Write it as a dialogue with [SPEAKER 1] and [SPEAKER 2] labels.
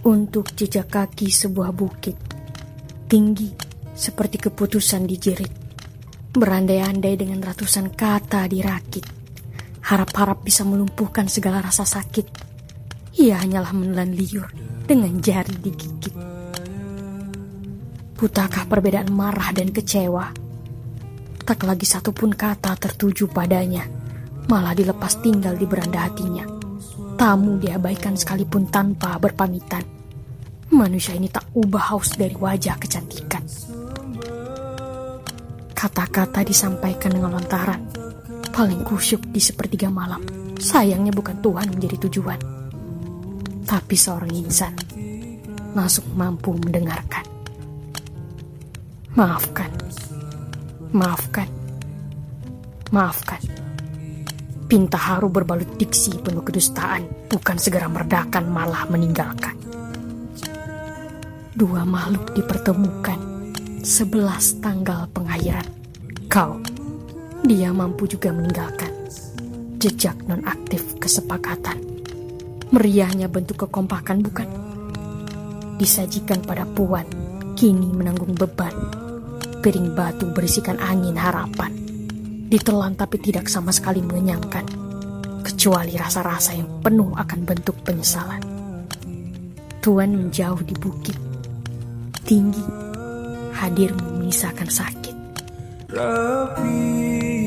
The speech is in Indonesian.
[SPEAKER 1] Untuk jejak kaki sebuah bukit, tinggi seperti keputusan dijerit, berandai-andai dengan ratusan kata dirakit, harap-harap bisa melumpuhkan segala rasa sakit. Ia hanyalah menelan liur dengan jari digigit. Butakah perbedaan marah dan kecewa? Tak lagi satupun kata tertuju padanya, malah dilepas tinggal di beranda hatinya. Tamu diabaikan sekalipun tanpa berpamitan. Manusia ini tak ubah haus dari wajah kecantikan. Kata-kata disampaikan dengan lontaran. Paling kusyuk di sepertiga malam. Sayangnya bukan Tuhan menjadi tujuan. Tapi seorang insan masuk mampu mendengarkan. Maafkan. Maafkan. Maafkan. Pinta haru berbalut diksi penuh kedustaan, bukan segera meredakan malah meninggalkan. Dua makhluk dipertemukan, sebelas tanggal pengairan. Kau, dia mampu juga meninggalkan jejak nonaktif kesepakatan. Meriahnya bentuk kekompakan bukan? Disajikan pada puan, kini menanggung beban. Piring batu berisikan angin harapan ditelan tapi tidak sama sekali mengenyangkan, kecuali rasa-rasa yang penuh akan bentuk penyesalan. Tuan menjauh di bukit, tinggi, hadirmu menyisakan sakit.
[SPEAKER 2] Rapikan